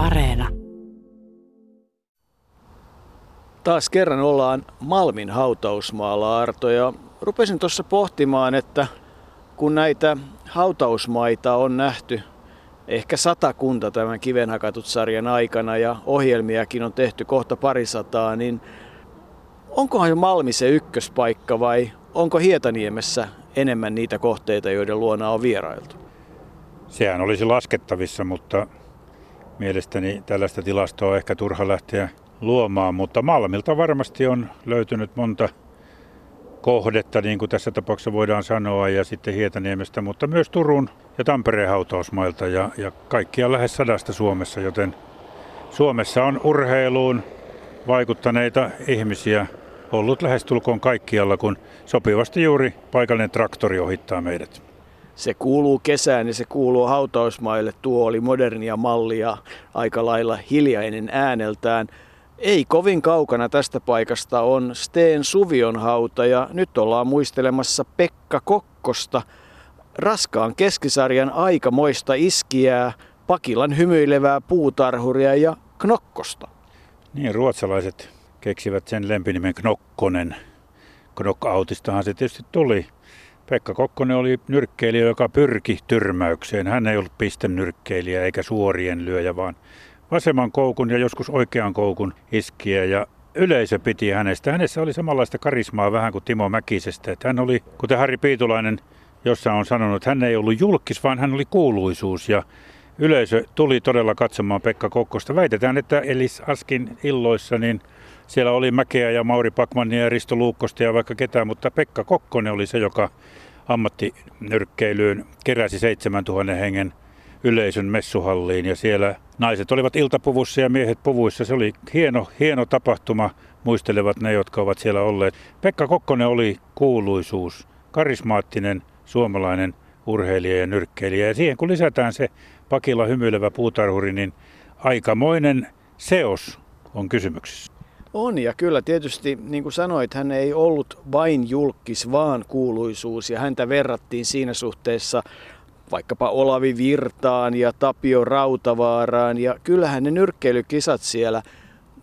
Areena. Taas kerran ollaan Malmin hautausmaalla, Arto, ja rupesin tuossa pohtimaan, että kun näitä hautausmaita on nähty ehkä satakunta tämän kivenhakatut sarjan aikana ja ohjelmiakin on tehty kohta parisataa, niin onkohan Malmi se ykköspaikka vai onko Hietaniemessä enemmän niitä kohteita, joiden luona on vierailtu? Sehän olisi laskettavissa, mutta mielestäni tällaista tilastoa on ehkä turha lähteä luomaan, mutta Malmilta varmasti on löytynyt monta kohdetta, niin kuin tässä tapauksessa voidaan sanoa, ja sitten Hietaniemestä, mutta myös Turun ja Tampereen hautausmailta ja, ja kaikkia lähes sadasta Suomessa, joten Suomessa on urheiluun vaikuttaneita ihmisiä ollut lähestulkoon kaikkialla, kun sopivasti juuri paikallinen traktori ohittaa meidät. Se kuuluu kesään ja se kuuluu hautausmaille. Tuo oli modernia mallia aika lailla hiljainen ääneltään. Ei kovin kaukana tästä paikasta on Steen Suvion hauta ja nyt ollaan muistelemassa Pekka Kokkosta, raskaan keskisarjan aikamoista iskiää, Pakilan hymyilevää puutarhuria ja Knokkosta. Niin, ruotsalaiset keksivät sen lempinimen Knokkonen. Knockoutistahan se tietysti tuli. Pekka Kokkonen oli nyrkkeilijä, joka pyrki tyrmäykseen. Hän ei ollut pistennyrkkeilijä eikä suorien lyöjä, vaan vasemman koukun ja joskus oikean koukun iskiä ja yleisö piti hänestä. Hänessä oli samanlaista karismaa vähän kuin Timo Mäkisestä. Että hän oli, kuten Harri Piitulainen jossa on sanonut, että hän ei ollut julkis, vaan hän oli kuuluisuus ja yleisö tuli todella katsomaan Pekka Kokkosta. Väitetään, että Elis Askin illoissa niin siellä oli Mäkeä ja Mauri Pakmania ja Risto Luukkosta ja vaikka ketään, mutta Pekka Kokkonen oli se, joka ammattinyrkkeilyyn keräsi 7000 hengen yleisön messuhalliin ja siellä naiset olivat iltapuvussa ja miehet puvuissa. Se oli hieno, hieno tapahtuma, muistelevat ne, jotka ovat siellä olleet. Pekka Kokkonen oli kuuluisuus, karismaattinen suomalainen urheilija ja nyrkkeilijä. Ja siihen kun lisätään se pakilla hymyilevä puutarhuri, niin aikamoinen seos on kysymyksessä. On ja kyllä tietysti, niin kuin sanoit, hän ei ollut vain julkis, vaan kuuluisuus ja häntä verrattiin siinä suhteessa vaikkapa Olavi Virtaan ja Tapio Rautavaaraan ja kyllähän ne nyrkkeilykisat siellä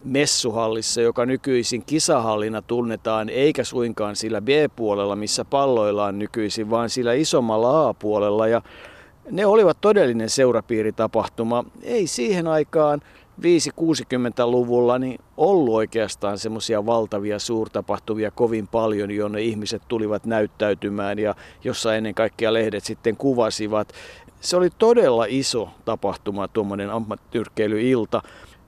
messuhallissa, joka nykyisin kisahallina tunnetaan, eikä suinkaan sillä B-puolella, missä palloillaan nykyisin, vaan sillä isommalla A-puolella. Ja ne olivat todellinen seurapiiritapahtuma. Ei siihen aikaan 5-60-luvulla niin ollut oikeastaan semmoisia valtavia suurtapahtumia kovin paljon, jonne ihmiset tulivat näyttäytymään ja jossa ennen kaikkea lehdet sitten kuvasivat. Se oli todella iso tapahtuma, tuommoinen ammattyrkkeilyilta.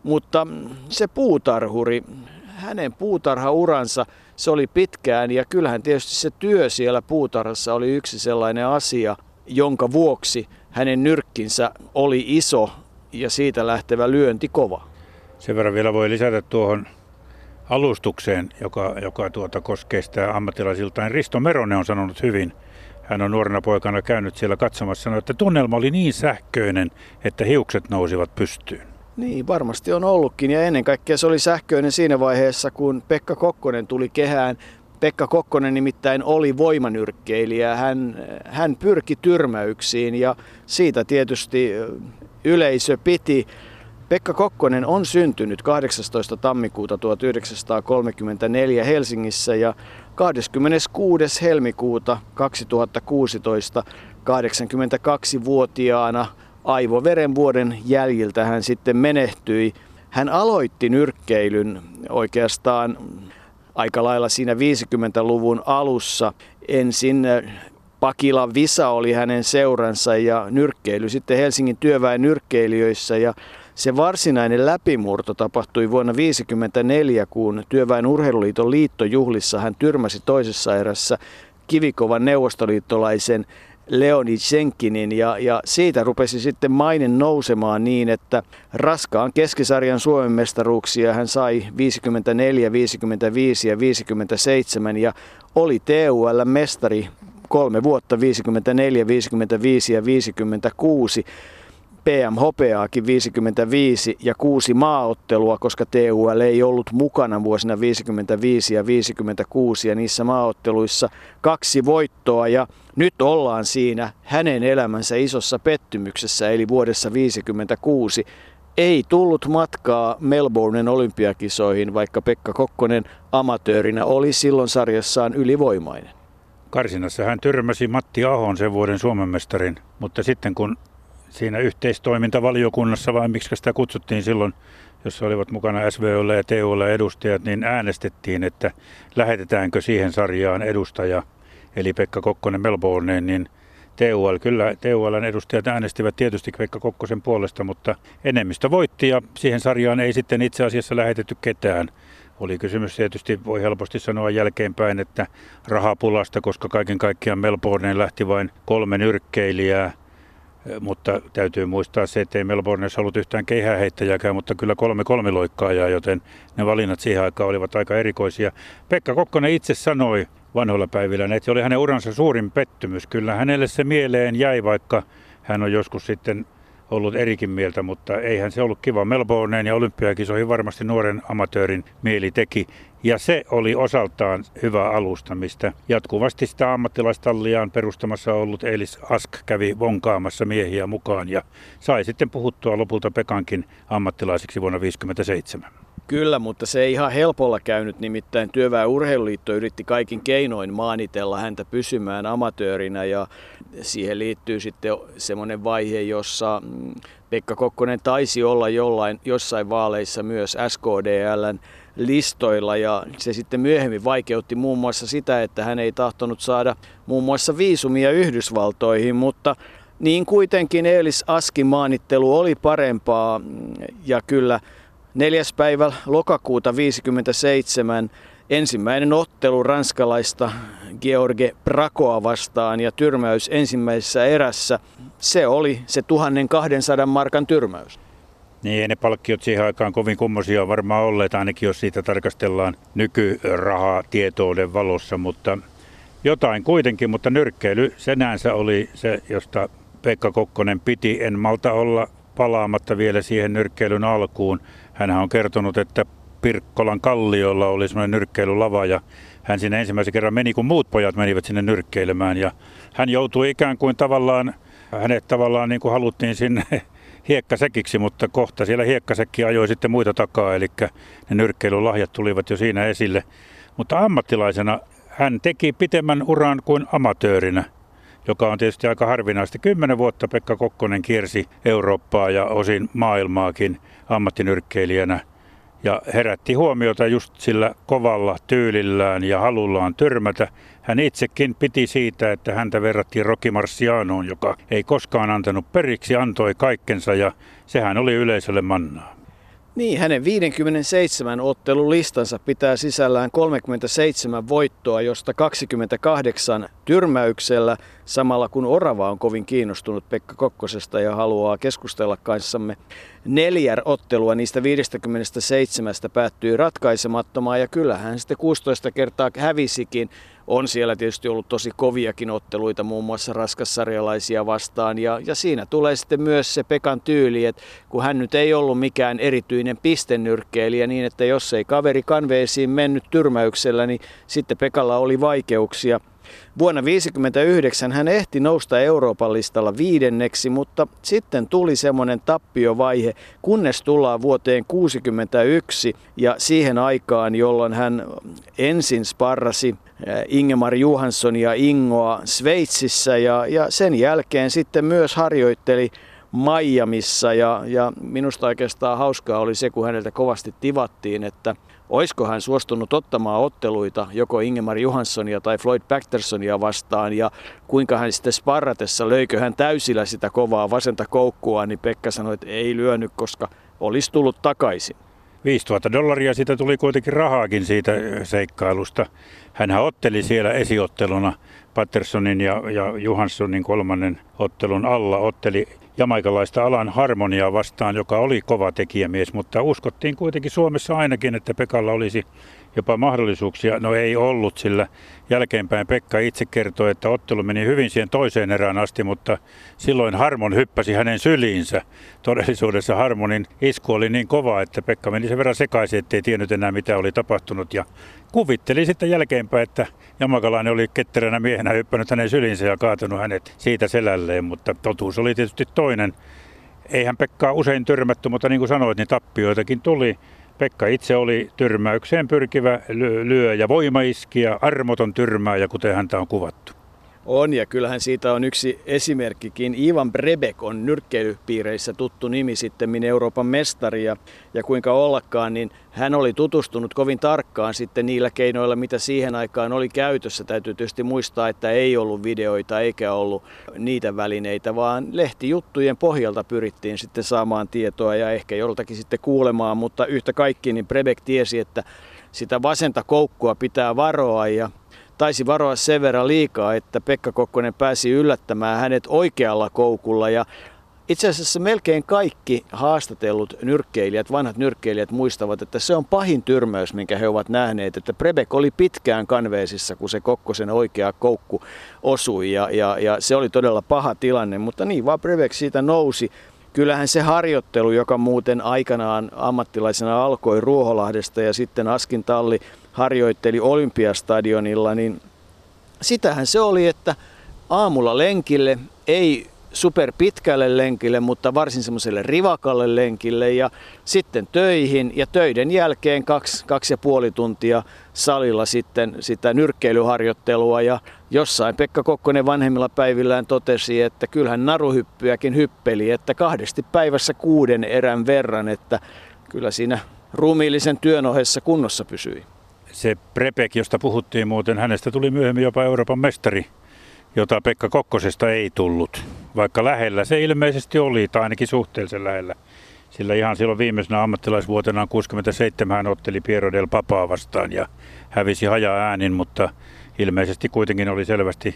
Mutta se puutarhuri, hänen puutarhauransa, se oli pitkään ja kyllähän tietysti se työ siellä puutarhassa oli yksi sellainen asia, jonka vuoksi hänen nyrkkinsä oli iso ja siitä lähtevä lyönti kova. Sen verran vielä voi lisätä tuohon alustukseen, joka, joka tuota koskee sitä ammattilaisiltaan. Risto Meronen on sanonut hyvin, hän on nuorena poikana käynyt siellä katsomassa, sanoi, että tunnelma oli niin sähköinen, että hiukset nousivat pystyyn. Niin, varmasti on ollutkin ja ennen kaikkea se oli sähköinen siinä vaiheessa, kun Pekka Kokkonen tuli kehään. Pekka Kokkonen nimittäin oli voimanyrkkeilijä, hän, hän pyrki tyrmäyksiin ja siitä tietysti yleisö piti. Pekka Kokkonen on syntynyt 18. tammikuuta 1934 Helsingissä ja 26. helmikuuta 2016 82-vuotiaana aivoverenvuoden jäljiltä hän sitten menehtyi. Hän aloitti nyrkkeilyn oikeastaan aika lailla siinä 50-luvun alussa. Ensin Pakila Visa oli hänen seuransa ja nyrkkeily sitten Helsingin työväen nyrkkeilijöissä ja se varsinainen läpimurto tapahtui vuonna 1954, kun Työväen urheiluliiton liittojuhlissa hän tyrmäsi toisessa erässä kivikovan neuvostoliittolaisen Leoni Senkinin ja, ja siitä rupesi sitten maine nousemaan niin, että raskaan keskisarjan Suomen mestaruuksia hän sai 54, 55 ja 57 ja oli TUL mestari kolme vuotta 54, 55 ja 56. PM hopeaakin 55 ja kuusi maaottelua, koska TUL ei ollut mukana vuosina 55 ja 56 ja niissä maaotteluissa kaksi voittoa ja nyt ollaan siinä hänen elämänsä isossa pettymyksessä eli vuodessa 56 ei tullut matkaa Melbournen olympiakisoihin, vaikka Pekka Kokkonen amatöörinä oli silloin sarjassaan ylivoimainen. Karsinassa hän tyrmäsi Matti Ahon sen vuoden Suomen mestarin, mutta sitten kun siinä yhteistoimintavaliokunnassa, vai miksi sitä kutsuttiin silloin, jossa olivat mukana SVOlle ja TUlle edustajat, niin äänestettiin, että lähetetäänkö siihen sarjaan edustaja, eli Pekka Kokkonen Melbourneen, niin TUL, kyllä TULn edustajat äänestivät tietysti Pekka Kokkosen puolesta, mutta enemmistö voitti ja siihen sarjaan ei sitten itse asiassa lähetetty ketään. Oli kysymys tietysti, voi helposti sanoa jälkeenpäin, että rahapulasta, koska kaiken kaikkiaan Melbourneen lähti vain kolme nyrkkeilijää, mutta täytyy muistaa se, että ei Melbourneissa ollut yhtään keihääheittäjääkään, mutta kyllä kolme kolmiloikkaajaa, joten ne valinnat siihen aikaan olivat aika erikoisia. Pekka Kokkonen itse sanoi vanhoilla päivillä, että se oli hänen uransa suurin pettymys. Kyllä hänelle se mieleen jäi, vaikka hän on joskus sitten ollut erikin mieltä, mutta eihän se ollut kiva. Melbourneen ja olympiakisoihin varmasti nuoren amatöörin mieli teki. Ja se oli osaltaan hyvä alusta, mistä jatkuvasti sitä ammattilaistalliaan perustamassa ollut Eilis Ask kävi vonkaamassa miehiä mukaan ja sai sitten puhuttua lopulta Pekankin ammattilaisiksi vuonna 1957. Kyllä, mutta se ei ihan helpolla käynyt, nimittäin Työväen urheiluliitto yritti kaikin keinoin maanitella häntä pysymään amatöörinä ja siihen liittyy sitten semmoinen vaihe, jossa mm, Pekka Kokkonen taisi olla jollain, jossain vaaleissa myös SKDLn listoilla ja se sitten myöhemmin vaikeutti muun muassa sitä, että hän ei tahtonut saada muun muassa viisumia Yhdysvaltoihin, mutta niin kuitenkin Eelis Askin maanittelu oli parempaa mm, ja kyllä Neljäs päivä lokakuuta 57 ensimmäinen ottelu ranskalaista George Brakoa vastaan ja tyrmäys ensimmäisessä erässä. Se oli se 1200 markan tyrmäys. Niin, ei ne palkkiot siihen aikaan kovin kummosia varmaan olleet, ainakin jos siitä tarkastellaan nykyrahaa tietouden valossa, mutta jotain kuitenkin, mutta nyrkkeily senänsä oli se, josta Pekka Kokkonen piti. En malta olla palaamatta vielä siihen nyrkkeilyn alkuun. Hän on kertonut, että Pirkkolan kalliolla oli semmoinen nyrkkeilylava ja hän sinne ensimmäisen kerran meni, kun muut pojat menivät sinne nyrkkeilemään ja hän joutui ikään kuin tavallaan, hänet tavallaan niin kuin haluttiin sinne hiekkasekiksi, mutta kohta siellä hiekkasekki ajoi sitten muita takaa, eli ne nyrkkeilylahjat tulivat jo siinä esille. Mutta ammattilaisena hän teki pitemmän uran kuin amatöörinä joka on tietysti aika harvinaista. Kymmenen vuotta Pekka Kokkonen kiersi Eurooppaa ja osin maailmaakin ammattinyrkkeilijänä ja herätti huomiota just sillä kovalla tyylillään ja halullaan tyrmätä. Hän itsekin piti siitä, että häntä verrattiin Rocky Marcianoon, joka ei koskaan antanut periksi, antoi kaikkensa ja sehän oli yleisölle mannaa. Niin, hänen 57 ottelulistansa pitää sisällään 37 voittoa, josta 28 tyrmäyksellä, samalla kun Orava on kovin kiinnostunut Pekka Kokkosesta ja haluaa keskustella kanssamme. Neljä ottelua niistä 57 päättyi ratkaisemattomaan ja kyllähän sitten 16 kertaa hävisikin on siellä tietysti ollut tosi koviakin otteluita, muun muassa raskassarjalaisia vastaan. Ja, ja siinä tulee sitten myös se Pekan tyyli, että kun hän nyt ei ollut mikään erityinen pistennyrkkeilijä niin, että jos ei kaveri kanveesiin mennyt tyrmäyksellä, niin sitten Pekalla oli vaikeuksia. Vuonna 1959 hän ehti nousta Euroopan listalla viidenneksi, mutta sitten tuli semmoinen tappiovaihe, kunnes tullaan vuoteen 1961 ja siihen aikaan, jolloin hän ensin sparrasi eh, Ingemar Johansson ja Ingoa Sveitsissä ja, ja sen jälkeen sitten myös harjoitteli Miamiissa ja, ja minusta oikeastaan hauskaa oli se, kun häneltä kovasti tivattiin, että – olisiko hän suostunut ottamaan otteluita joko Ingemar Johanssonia tai Floyd Pattersonia vastaan ja kuinka hän sitten sparratessa löikö hän täysillä sitä kovaa vasenta koukkua, niin Pekka sanoi, että ei lyönyt, koska olisi tullut takaisin. 5000 dollaria siitä tuli kuitenkin rahaakin siitä seikkailusta. Hänhän otteli siellä esiotteluna Pattersonin ja, ja Johanssonin kolmannen ottelun alla, otteli jamaikalaista alan harmoniaa vastaan, joka oli kova tekijämies, mutta uskottiin kuitenkin Suomessa ainakin, että Pekalla olisi jopa mahdollisuuksia. No ei ollut, sillä jälkeenpäin Pekka itse kertoi, että ottelu meni hyvin siihen toiseen erään asti, mutta silloin Harmon hyppäsi hänen syliinsä. Todellisuudessa Harmonin isku oli niin kova, että Pekka meni sen verran sekaisin, ettei tiennyt enää mitä oli tapahtunut. Ja kuvitteli sitten jälkeenpäin, että Jamakalainen oli ketteränä miehenä hyppänyt hänen syliinsä ja kaatunut hänet siitä selälleen, mutta totuus oli tietysti toinen. eihän Pekkaa usein tyrmätty, mutta niin kuin sanoit, niin tappioitakin tuli. Pekka itse oli tyrmäykseen pyrkivä lyöjä, voimaiskija, armoton tyrmääjä, kuten häntä on kuvattu. On ja kyllähän siitä on yksi esimerkkikin. Ivan Brebek on nyrkkeilypiireissä tuttu nimi sitten Euroopan mestari ja, ja kuinka ollakaan, niin hän oli tutustunut kovin tarkkaan sitten niillä keinoilla, mitä siihen aikaan oli käytössä. Täytyy tietysti muistaa, että ei ollut videoita eikä ollut niitä välineitä, vaan lehtijuttujen pohjalta pyrittiin sitten saamaan tietoa ja ehkä joltakin sitten kuulemaan, mutta yhtä kaikki niin Brebek tiesi, että sitä vasenta koukkua pitää varoa ja taisi varoa sen verran liikaa, että Pekka Kokkonen pääsi yllättämään hänet oikealla koukulla ja itse asiassa melkein kaikki haastatellut nyrkkeilijät, vanhat nyrkkeilijät muistavat, että se on pahin tyrmäys, minkä he ovat nähneet, että Prebek oli pitkään kanveesissa, kun se Kokkosen oikea koukku osui ja, ja, ja se oli todella paha tilanne, mutta niin vaan Prebek siitä nousi. Kyllähän se harjoittelu, joka muuten aikanaan ammattilaisena alkoi Ruoholahdesta ja sitten Askin Talli harjoitteli Olympiastadionilla, niin sitähän se oli, että aamulla lenkille, ei super pitkälle lenkille, mutta varsin semmoiselle rivakalle lenkille ja sitten töihin ja töiden jälkeen kaksi, kaksi ja puoli tuntia salilla sitten sitä nyrkkeilyharjoittelua ja jossain Pekka Kokkonen vanhemmilla päivillään totesi, että kyllähän naruhyppyäkin hyppeli, että kahdesti päivässä kuuden erän verran, että kyllä siinä ruumiillisen työn ohessa kunnossa pysyi se Prepek, josta puhuttiin muuten, hänestä tuli myöhemmin jopa Euroopan mestari, jota Pekka Kokkosesta ei tullut. Vaikka lähellä se ilmeisesti oli, tai ainakin suhteellisen lähellä. Sillä ihan silloin viimeisenä ammattilaisvuotena 67 hän otteli Piero del Papaa vastaan ja hävisi haja äänin, mutta ilmeisesti kuitenkin oli selvästi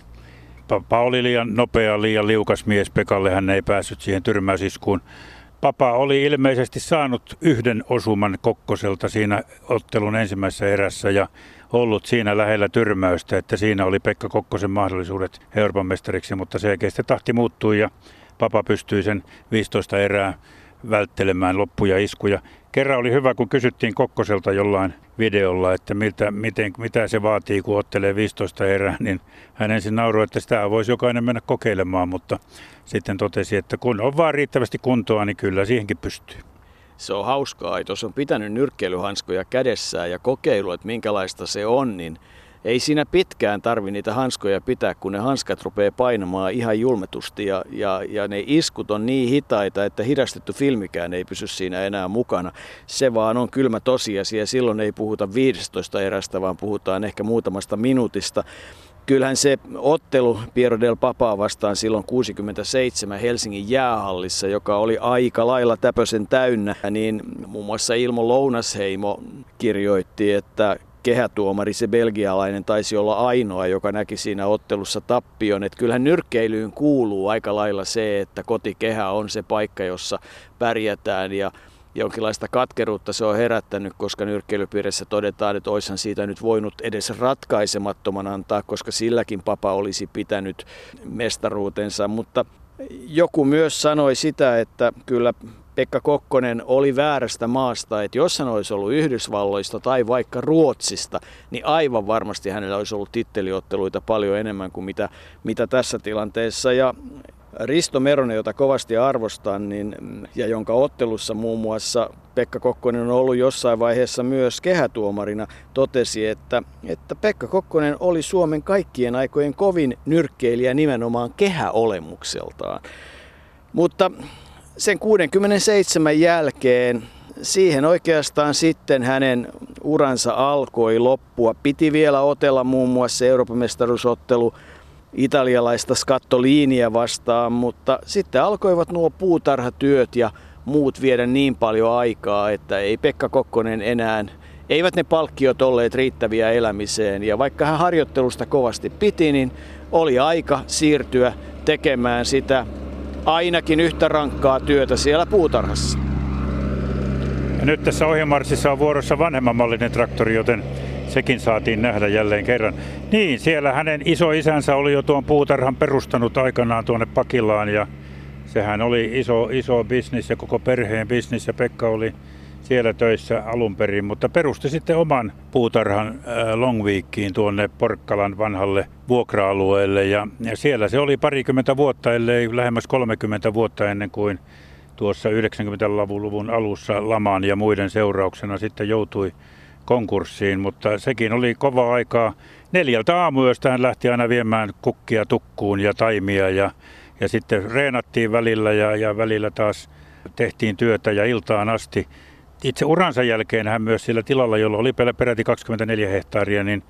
Papa oli liian nopea, liian liukas mies. Pekalle hän ei päässyt siihen tyrmäysiskuun. Papa oli ilmeisesti saanut yhden osuman Kokkoselta siinä ottelun ensimmäisessä erässä ja ollut siinä lähellä tyrmäystä, että siinä oli Pekka Kokkosen mahdollisuudet Euroopan mestariksi, mutta selkeästi tahti muuttui ja Papa pystyi sen 15 erää välttelemään loppuja iskuja. Kerran oli hyvä, kun kysyttiin Kokkoselta jollain videolla, että miltä, miten, mitä se vaatii, kun ottelee 15 erää, niin hän ensin nauroi, että sitä voisi jokainen mennä kokeilemaan, mutta sitten totesi, että kun on vaan riittävästi kuntoa, niin kyllä siihenkin pystyy. Se on hauskaa, jos on pitänyt nyrkkeilyhanskoja kädessään ja kokeilu, että minkälaista se on, niin ei siinä pitkään tarvi niitä hanskoja pitää, kun ne hanskat rupeaa painamaan ihan julmetusti ja, ja, ja ne iskut on niin hitaita, että hidastettu filmikään ei pysy siinä enää mukana. Se vaan on kylmä tosiasia. Silloin ei puhuta 15 erästä, vaan puhutaan ehkä muutamasta minuutista. Kyllähän se ottelu Piero del Papaa vastaan silloin 67 Helsingin jäähallissa, joka oli aika lailla täpösen täynnä, niin muun muassa Ilmo Lounasheimo kirjoitti, että kehätuomari, se belgialainen, taisi olla ainoa, joka näki siinä ottelussa tappion. Että kyllähän nyrkkeilyyn kuuluu aika lailla se, että kotikehä on se paikka, jossa pärjätään ja jonkinlaista katkeruutta se on herättänyt, koska nyrkkeilypiirissä todetaan, että oishan siitä nyt voinut edes ratkaisemattoman antaa, koska silläkin papa olisi pitänyt mestaruutensa. Mutta joku myös sanoi sitä, että kyllä Pekka Kokkonen oli väärästä maasta, että jos hän olisi ollut Yhdysvalloista tai vaikka Ruotsista, niin aivan varmasti hänellä olisi ollut titteliotteluita paljon enemmän kuin mitä, mitä tässä tilanteessa. Ja Risto Meronen, jota kovasti arvostan, niin, ja jonka ottelussa muun muassa Pekka Kokkonen on ollut jossain vaiheessa myös kehätuomarina, totesi, että, että Pekka Kokkonen oli Suomen kaikkien aikojen kovin nyrkkeilijä nimenomaan kehäolemukseltaan. Mutta sen 67 jälkeen siihen oikeastaan sitten hänen uransa alkoi loppua. Piti vielä otella muun muassa Euroopan mestaruusottelu italialaista Skattoliinia vastaan, mutta sitten alkoivat nuo puutarhatyöt ja muut viedä niin paljon aikaa, että ei Pekka Kokkonen enää, eivät ne palkkiot olleet riittäviä elämiseen. Ja vaikka hän harjoittelusta kovasti piti, niin oli aika siirtyä tekemään sitä ainakin yhtä rankkaa työtä siellä puutarhassa. Ja nyt tässä ohjelmarsissa on vuorossa vanhemmallinen traktori, joten sekin saatiin nähdä jälleen kerran. Niin, siellä hänen isoisänsä oli jo tuon puutarhan perustanut aikanaan tuonne Pakilaan ja sehän oli iso, iso bisnis ja koko perheen bisnis ja Pekka oli siellä töissä alun perin, mutta perusti sitten oman puutarhan äh, Longweekiin tuonne Porkkalan vanhalle vuokra-alueelle ja, ja siellä se oli parikymmentä vuotta, ellei lähemmäs 30 vuotta ennen kuin tuossa 90-luvun alussa lamaan ja muiden seurauksena sitten joutui konkurssiin, mutta sekin oli kova aikaa. Neljältä aamuyöstä hän lähti aina viemään kukkia tukkuun ja taimia ja, ja sitten reenattiin välillä ja, ja välillä taas tehtiin työtä ja iltaan asti. Itse uransa jälkeen hän myös sillä tilalla, jolla oli peräti 24 hehtaaria, niin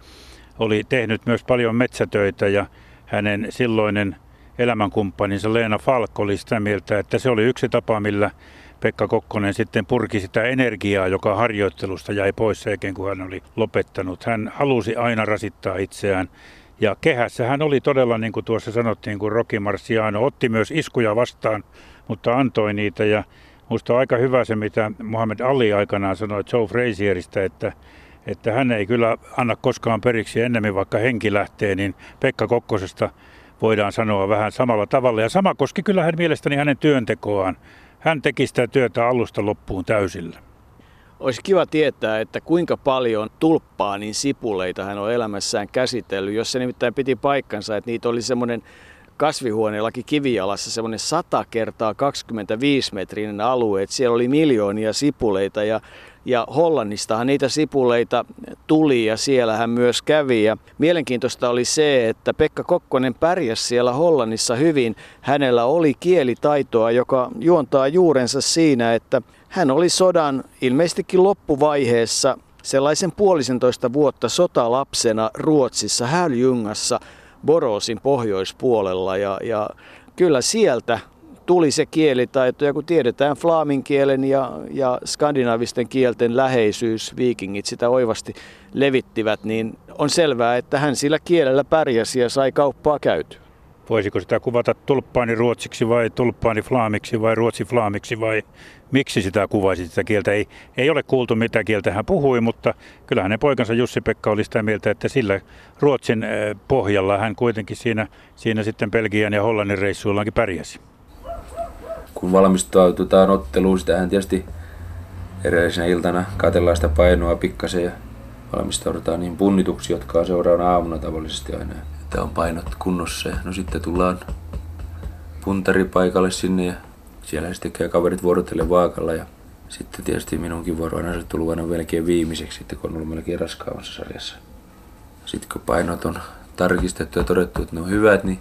oli tehnyt myös paljon metsätöitä ja hänen silloinen elämänkumppaninsa Leena Falk oli sitä mieltä, että se oli yksi tapa, millä Pekka Kokkonen sitten purki sitä energiaa, joka harjoittelusta jäi pois sekin, kun hän oli lopettanut. Hän halusi aina rasittaa itseään. Ja kehässä hän oli todella, niin kuin tuossa sanottiin, kuin Rocky Marciano. Otti myös iskuja vastaan, mutta antoi niitä. Ja minusta on aika hyvä se, mitä Muhammad Ali aikanaan sanoi Joe Frazierista, että että hän ei kyllä anna koskaan periksi ennemmin, vaikka henki lähtee, niin Pekka Kokkosesta voidaan sanoa vähän samalla tavalla. Ja sama koski kyllä hän mielestäni hänen työntekoaan. Hän teki sitä työtä alusta loppuun täysillä. Olisi kiva tietää, että kuinka paljon tulppaanin sipuleita hän on elämässään käsitellyt, jos se nimittäin piti paikkansa, että niitä oli semmoinen kasvihuoneellakin kivijalassa semmoinen 100 kertaa 25 metrinen alue, että siellä oli miljoonia sipuleita ja ja Hollannistahan niitä sipuleita tuli ja siellä hän myös kävi. Ja mielenkiintoista oli se, että Pekka Kokkonen pärjäsi siellä Hollannissa hyvin. Hänellä oli kielitaitoa, joka juontaa juurensa siinä, että hän oli sodan ilmeisestikin loppuvaiheessa sellaisen puolisentoista vuotta sotalapsena Ruotsissa, Häljungassa, Borosin pohjoispuolella. Ja, ja kyllä sieltä tuli se kielitaito. Ja kun tiedetään flaamin kielen ja, ja skandinaavisten kielten läheisyys, viikingit sitä oivasti levittivät, niin on selvää, että hän sillä kielellä pärjäsi ja sai kauppaa käytyä. Voisiko sitä kuvata tulppaani ruotsiksi vai tulppaani flaamiksi vai ruotsi flaamiksi vai miksi sitä kuvaisi sitä kieltä? Ei, ei ole kuultu mitä kieltä hän puhui, mutta kyllä hänen poikansa Jussi-Pekka oli sitä mieltä, että sillä Ruotsin eh, pohjalla hän kuitenkin siinä, siinä sitten Belgian ja Hollannin reissuillaankin pärjäsi kun valmistaututaan otteluun, sitähän tietysti edellisenä iltana katellaan sitä painoa pikkasen ja valmistaudutaan niin punnituksi, jotka on seuraavana aamuna tavallisesti aina. Että on painot kunnossa ja no sitten tullaan puntaripaikalle sinne ja siellä sitten käy kaverit vuorotelle vaakalla ja sitten tietysti minunkin vuoro on asettu aina melkein viimeiseksi, sitten kun on ollut melkein raskaamassa sarjassa. Sitten kun painot on tarkistettu ja todettu, että ne on hyvät, niin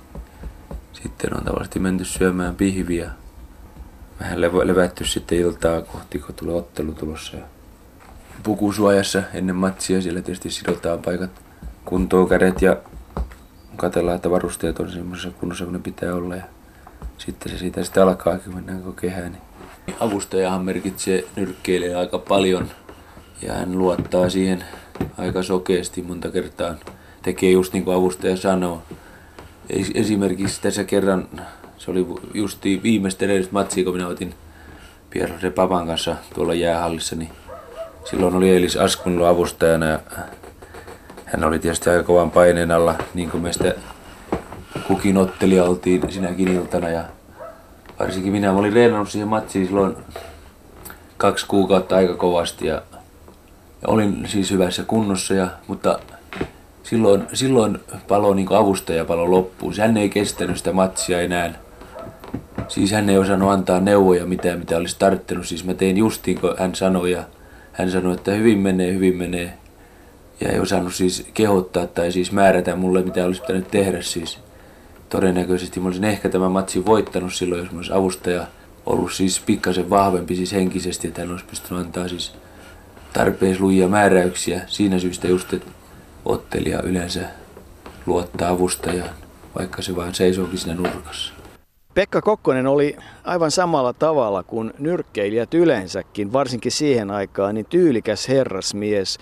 sitten on tavallisesti menty syömään pihviä vähän levätty sitten iltaa kohti, kun tulee ottelu tulossa. Ja pukusuojassa ennen matsia siellä tietysti sidotaan paikat kuntoon kädet ja katsellaan, että varusteet on semmoisessa kunnossa kuin ne pitää olla. Ja sitten se siitä sitten alkaa, kun mennään koko kehään. Niin avustajahan merkitsee nyrkkeilijä aika paljon ja hän luottaa siihen aika sokeasti monta kertaa. Tekee just niin kuin avustaja sanoo. Esimerkiksi tässä kerran se oli justi viimeistä edellistä matsia, kun minä otin Pierre Papan kanssa tuolla jäähallissa, niin silloin oli Elis Askunlo avustajana ja hän oli tietysti aika kovan paineen alla, niin kuin meistä kukin ottelija oltiin sinäkin iltana ja varsinkin minä, olin reenannut siihen matsiin silloin kaksi kuukautta aika kovasti ja, ja olin siis hyvässä kunnossa, ja, mutta silloin, silloin palo niin avustaja palo loppuun. Hän ei kestänyt sitä matsia enää Siis hän ei osannut antaa neuvoja mitään, mitä olisi tarttunut. Siis mä tein justiin, kun hän sanoi ja hän sanoi, että hyvin menee, hyvin menee. Ja ei osannut siis kehottaa tai siis määrätä mulle, mitä olisi pitänyt tehdä siis. Todennäköisesti mä olisin ehkä tämän matsin voittanut silloin, jos mä olisi avustaja ollut siis pikkasen vahvempi siis henkisesti, että hän olisi pystynyt antaa siis tarpeeksi lujia määräyksiä. Siinä syystä just, että ottelija yleensä luottaa avustajaan, vaikka se vaan seisookin siinä nurkassa. Pekka Kokkonen oli aivan samalla tavalla kuin nyrkkeilijät yleensäkin, varsinkin siihen aikaan, niin tyylikäs herrasmies.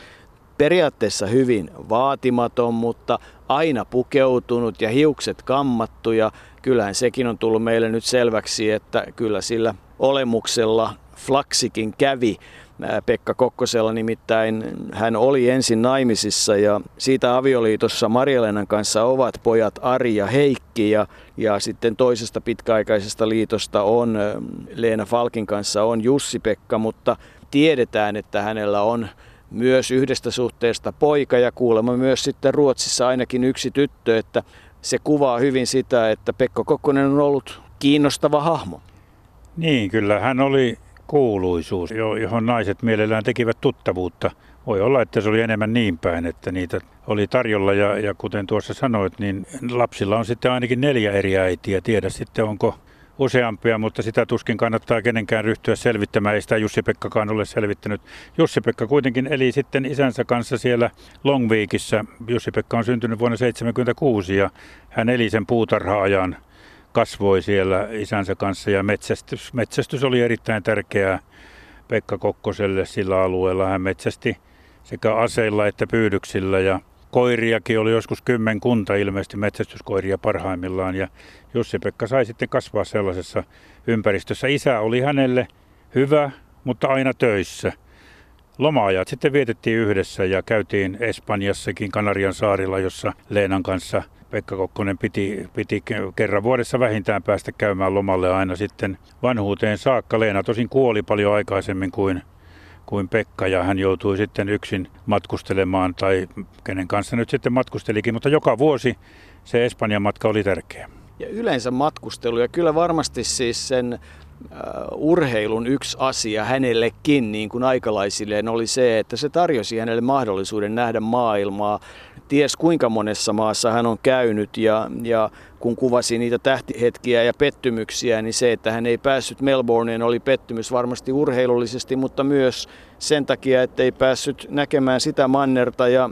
Periaatteessa hyvin vaatimaton, mutta aina pukeutunut ja hiukset kammattu ja kyllähän sekin on tullut meille nyt selväksi, että kyllä sillä olemuksella flaksikin kävi. Pekka Kokkosella nimittäin hän oli ensin naimisissa ja siitä avioliitossa Marjalenan kanssa ovat pojat Ari ja Heikki ja, ja sitten toisesta pitkäaikaisesta liitosta on Leena Falkin kanssa on Jussi-Pekka, mutta tiedetään, että hänellä on myös yhdestä suhteesta poika ja kuulemma myös sitten Ruotsissa ainakin yksi tyttö, että se kuvaa hyvin sitä, että Pekka Kokkonen on ollut kiinnostava hahmo. Niin, kyllä hän oli kuuluisuus, johon naiset mielellään tekivät tuttavuutta. Voi olla, että se oli enemmän niin päin, että niitä oli tarjolla ja, ja kuten tuossa sanoit, niin lapsilla on sitten ainakin neljä eri äitiä. Tiedä sitten onko useampia, mutta sitä tuskin kannattaa kenenkään ryhtyä selvittämään. Ei sitä Jussi-Pekkakaan ole selvittänyt. Jussi-Pekka kuitenkin eli sitten isänsä kanssa siellä Longweekissä. Jussi-Pekka on syntynyt vuonna 1976 ja hän eli sen puutarha-ajan kasvoi siellä isänsä kanssa ja metsästys, metsästys oli erittäin tärkeää Pekka Kokkoselle sillä alueella. Hän metsästi sekä aseilla että pyydyksillä ja koiriakin oli joskus kymmenkunta ilmeisesti metsästyskoiria parhaimmillaan ja Jussi-Pekka sai sitten kasvaa sellaisessa ympäristössä. Isä oli hänelle hyvä, mutta aina töissä. Lomaajat sitten vietettiin yhdessä ja käytiin Espanjassakin Kanarian saarilla, jossa Leenan kanssa Pekka Kokkonen piti, piti kerran vuodessa vähintään päästä käymään lomalle aina sitten vanhuuteen saakka. Leena tosin kuoli paljon aikaisemmin kuin, kuin Pekka ja hän joutui sitten yksin matkustelemaan tai kenen kanssa nyt sitten matkustelikin, mutta joka vuosi se Espanjan matka oli tärkeä. Ja yleensä matkustelu ja kyllä varmasti siis sen urheilun yksi asia hänellekin, niin kuin aikalaisilleen, oli se, että se tarjosi hänelle mahdollisuuden nähdä maailmaa. Ties kuinka monessa maassa hän on käynyt. Ja, ja kun kuvasi niitä tähtihetkiä ja pettymyksiä, niin se, että hän ei päässyt Melbourneen oli pettymys varmasti urheilullisesti, mutta myös sen takia, että ei päässyt näkemään sitä mannerta. Ja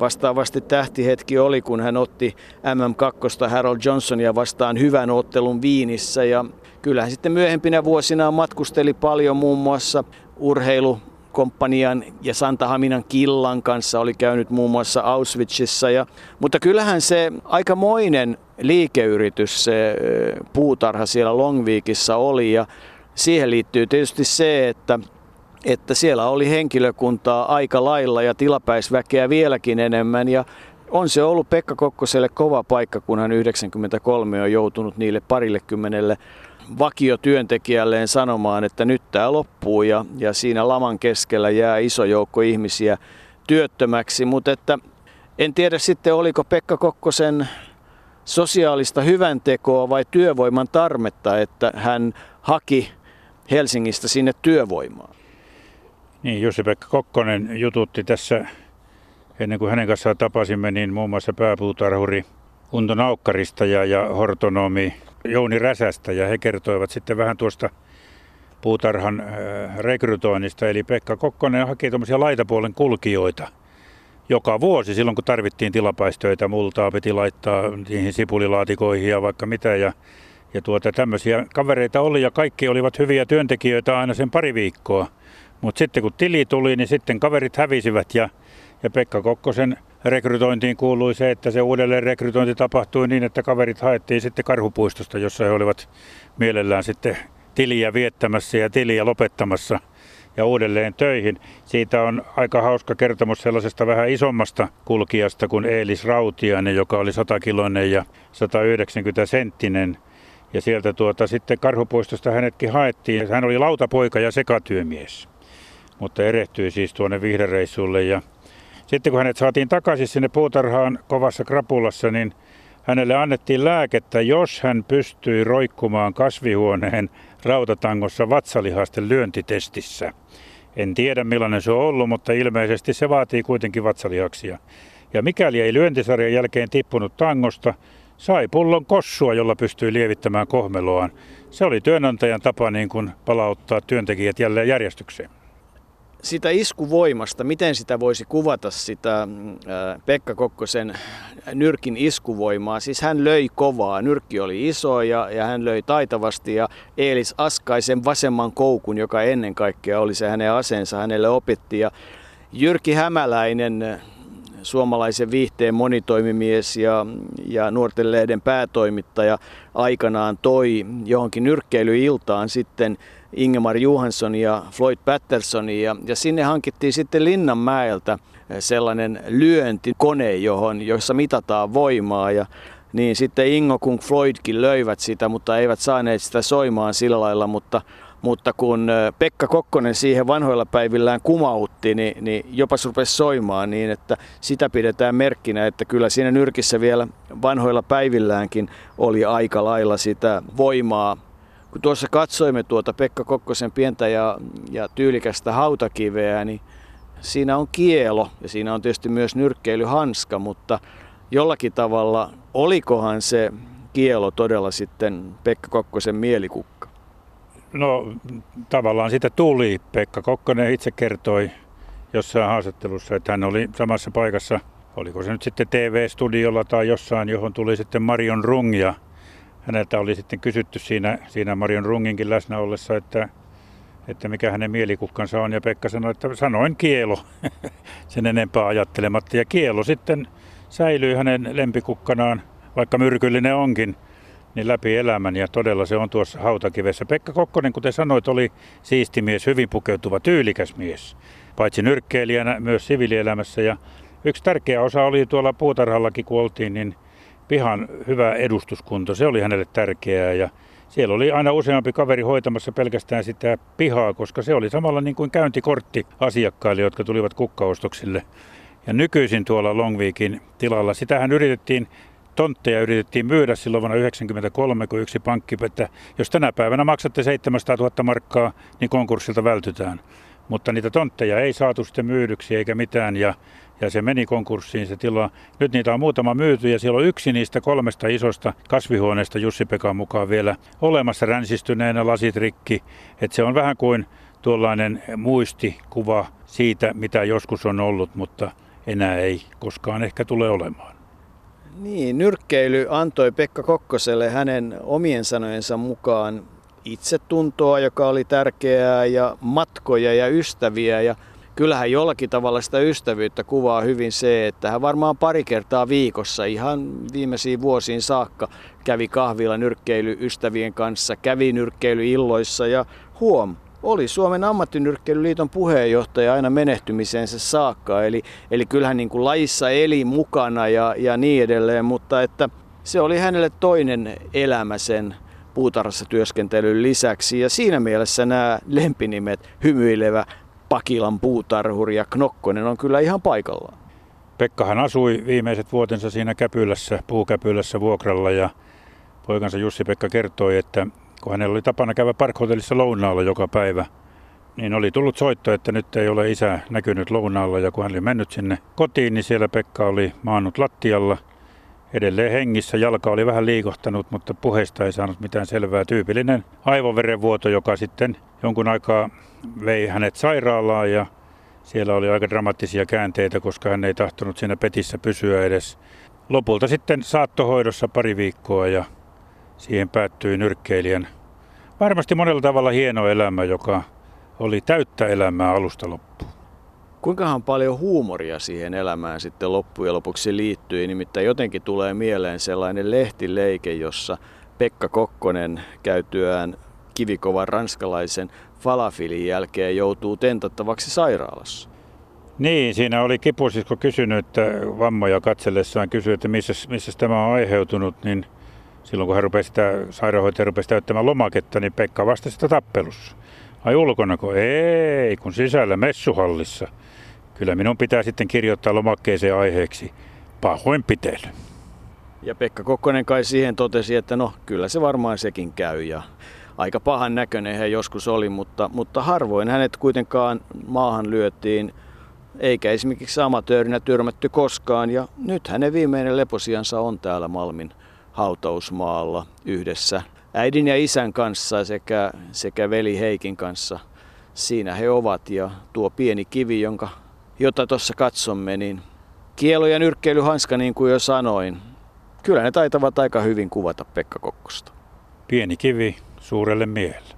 vastaavasti tähtihetki oli, kun hän otti MM2 Harold Johnsonia vastaan hyvän ottelun Viinissä. Ja kyllähän sitten myöhempinä vuosina matkusteli paljon muun muassa urheilu komppanian ja Santahaminan Killan kanssa oli käynyt muun muassa Auschwitzissa. Ja, mutta kyllähän se aikamoinen liikeyritys, se puutarha siellä Longweekissa oli ja siihen liittyy tietysti se, että että siellä oli henkilökuntaa aika lailla ja tilapäisväkeä vieläkin enemmän ja on se ollut Pekka Kokkoselle kova paikka, kun hän 93 on joutunut niille parille kymmenelle vakiotyöntekijälleen sanomaan, että nyt tämä loppuu ja, ja siinä laman keskellä jää iso joukko ihmisiä työttömäksi, mutta että en tiedä sitten oliko Pekka Kokkosen sosiaalista hyväntekoa vai työvoiman tarmetta, että hän haki Helsingistä sinne työvoimaa. Niin, Jussi-Pekka Kokkonen jututti tässä, ennen kuin hänen kanssaan tapasimme, niin muun muassa pääpuutarhuri Unto Naukkarista ja, ja hortonomi Jouni Räsästä ja he kertoivat sitten vähän tuosta puutarhan äh, rekrytoinnista. Eli Pekka Kokkonen haki tuommoisia laitapuolen kulkijoita joka vuosi silloin, kun tarvittiin tilapäistöitä, multaa piti laittaa niihin sipulilaatikoihin ja vaikka mitä. Ja, ja tuota, tämmöisiä kavereita oli ja kaikki olivat hyviä työntekijöitä aina sen pari viikkoa. Mutta sitten kun tili tuli, niin sitten kaverit hävisivät ja, ja Pekka Kokkosen rekrytointiin kuului se, että se uudelleen rekrytointi tapahtui niin, että kaverit haettiin sitten Karhupuistosta, jossa he olivat mielellään sitten tiliä viettämässä ja tiliä lopettamassa ja uudelleen töihin. Siitä on aika hauska kertomus sellaisesta vähän isommasta kulkijasta kuin Eelis Rautiainen, joka oli 100 kiloinen ja 190 senttinen. Ja sieltä tuota, sitten Karhupuistosta hänetkin haettiin. Hän oli lautapoika ja sekatyömies, mutta erehtyi siis tuonne vihdereissulle ja sitten kun hänet saatiin takaisin sinne puutarhaan kovassa krapulassa, niin hänelle annettiin lääkettä, jos hän pystyi roikkumaan kasvihuoneen rautatangossa vatsalihasten lyöntitestissä. En tiedä millainen se on ollut, mutta ilmeisesti se vaatii kuitenkin vatsalihaksia. Ja mikäli ei lyöntisarjan jälkeen tippunut tangosta, sai pullon kossua, jolla pystyi lievittämään kohmeloaan. Se oli työnantajan tapa niin kuin palauttaa työntekijät jälleen järjestykseen sitä iskuvoimasta, miten sitä voisi kuvata sitä mm, Pekka Kokkosen nyrkin iskuvoimaa. Siis hän löi kovaa, nyrkki oli iso ja, ja hän löi taitavasti ja Eelis Askaisen vasemman koukun, joka ennen kaikkea oli se hänen aseensa, hänelle opetti. Ja Jyrki Hämäläinen, suomalaisen viihteen monitoimimies ja, ja nuorten lehden päätoimittaja aikanaan toi johonkin nyrkkeilyiltaan sitten Ingemar Johansson ja Floyd Patterson ja, ja sinne hankittiin sitten Linnanmäeltä sellainen lyöntikone, johon, jossa mitataan voimaa ja niin sitten Ingo kuin Floydkin löivät sitä, mutta eivät saaneet sitä soimaan sillä lailla, mutta mutta kun Pekka Kokkonen siihen vanhoilla päivillään kumautti, niin, niin jopa se rupesi soimaan niin, että sitä pidetään merkkinä, että kyllä siinä nyrkissä vielä vanhoilla päivilläänkin oli aika lailla sitä voimaa kun tuossa katsoimme tuota Pekka Kokkosen pientä ja, ja tyylikästä hautakiveä, niin siinä on kielo ja siinä on tietysti myös nyrkkeilyhanska, mutta jollakin tavalla olikohan se kielo todella sitten Pekka Kokkosen mielikukka? No tavallaan sitä tuli. Pekka Kokkonen itse kertoi jossain haastattelussa, että hän oli samassa paikassa, oliko se nyt sitten TV-studiolla tai jossain, johon tuli sitten Marion Rung ja häneltä oli sitten kysytty siinä, siinä Marion Runginkin läsnä ollessa, että, että mikä hänen mielikukkansa on. Ja Pekka sanoi, että sanoin kielo sen enempää ajattelematta. Ja kielo sitten säilyy hänen lempikukkanaan, vaikka myrkyllinen onkin, niin läpi elämän. Ja todella se on tuossa hautakivessä. Pekka Kokkonen, kuten sanoit, oli siisti mies, hyvin pukeutuva, tyylikäs mies. Paitsi nyrkkeilijänä, myös siviilielämässä. Ja yksi tärkeä osa oli tuolla puutarhallakin, kun oltiin, niin pihan hyvä edustuskunto. Se oli hänelle tärkeää ja siellä oli aina useampi kaveri hoitamassa pelkästään sitä pihaa, koska se oli samalla niin kuin käyntikortti asiakkaille, jotka tulivat kukkaostoksille. Ja nykyisin tuolla Longviikin tilalla, sitähän yritettiin tontteja yritettiin myydä silloin vuonna 1993, kun yksi pankki, että jos tänä päivänä maksatte 700 000 markkaa, niin konkurssilta vältytään. Mutta niitä tontteja ei saatu sitten myydyksi eikä mitään ja ja se meni konkurssiin se tila. Nyt niitä on muutama myyty ja siellä on yksi niistä kolmesta isosta kasvihuoneesta Jussi Pekan mukaan vielä olemassa ränsistyneenä lasit rikki. Et se on vähän kuin tuollainen muistikuva siitä, mitä joskus on ollut, mutta enää ei koskaan ehkä tule olemaan. Niin, nyrkkeily antoi Pekka Kokkoselle hänen omien sanojensa mukaan itsetuntoa, joka oli tärkeää, ja matkoja ja ystäviä. Ja kyllähän jollakin tavalla sitä ystävyyttä kuvaa hyvin se, että hän varmaan pari kertaa viikossa ihan viimeisiin vuosiin saakka kävi kahvilla nyrkkeilyystävien kanssa, kävi nyrkkeilyilloissa ja huom, oli Suomen ammattinyrkkeilyliiton puheenjohtaja aina menehtymiseensä saakka. Eli, eli kyllähän niin kuin lajissa eli mukana ja, ja niin edelleen, mutta että se oli hänelle toinen elämä sen puutarhassa työskentelyn lisäksi. Ja siinä mielessä nämä lempinimet, hymyilevä Pakilan puutarhuri ja Knokkonen on kyllä ihan paikallaan. Pekkahan asui viimeiset vuotensa siinä käpylässä, puukäpylässä vuokralla ja poikansa Jussi-Pekka kertoi, että kun hänellä oli tapana käydä parkhotellissa lounaalla joka päivä, niin oli tullut soitto, että nyt ei ole isä näkynyt lounaalla ja kun hän oli mennyt sinne kotiin, niin siellä Pekka oli maannut lattialla edelleen hengissä. Jalka oli vähän liikohtanut, mutta puheesta ei saanut mitään selvää. Tyypillinen aivoverenvuoto, joka sitten jonkun aikaa vei hänet sairaalaan ja siellä oli aika dramaattisia käänteitä, koska hän ei tahtonut siinä petissä pysyä edes. Lopulta sitten saattohoidossa pari viikkoa ja siihen päättyi nyrkkeilijän varmasti monella tavalla hieno elämä, joka oli täyttä elämää alusta loppuun. Kuinkahan paljon huumoria siihen elämään sitten loppujen lopuksi liittyi, nimittäin jotenkin tulee mieleen sellainen lehtileike, jossa Pekka Kokkonen käytyään kivikovan ranskalaisen falafilin jälkeen joutuu tentattavaksi sairaalassa. Niin, siinä oli kipusisko kysynyt, että vammoja katsellessaan kysyi, että missä, missä tämä on aiheutunut, niin silloin kun hän rupesi sitä, sairaanhoitaja rupesi täyttämään lomaketta, niin Pekka vastasi sitä tappelussa. Ai ulkonako? Ei, kun sisällä messuhallissa. Kyllä minun pitää sitten kirjoittaa lomakkeeseen aiheeksi pahoinpitely. Ja Pekka Kokkonen kai siihen totesi, että no kyllä se varmaan sekin käy ja aika pahan näköinen hän joskus oli, mutta, mutta harvoin hänet kuitenkaan maahan lyötiin, eikä esimerkiksi amatöörinä tyrmätty koskaan. Ja nyt hänen viimeinen leposiansa on täällä Malmin hautausmaalla yhdessä äidin ja isän kanssa sekä, sekä veli Heikin kanssa. Siinä he ovat ja tuo pieni kivi, jonka, jota tuossa katsomme, niin kielo ja nyrkkeilyhanska niin kuin jo sanoin. Kyllä ne taitavat aika hyvin kuvata Pekka Kokkosta. Pieni kivi suurelle miehelle.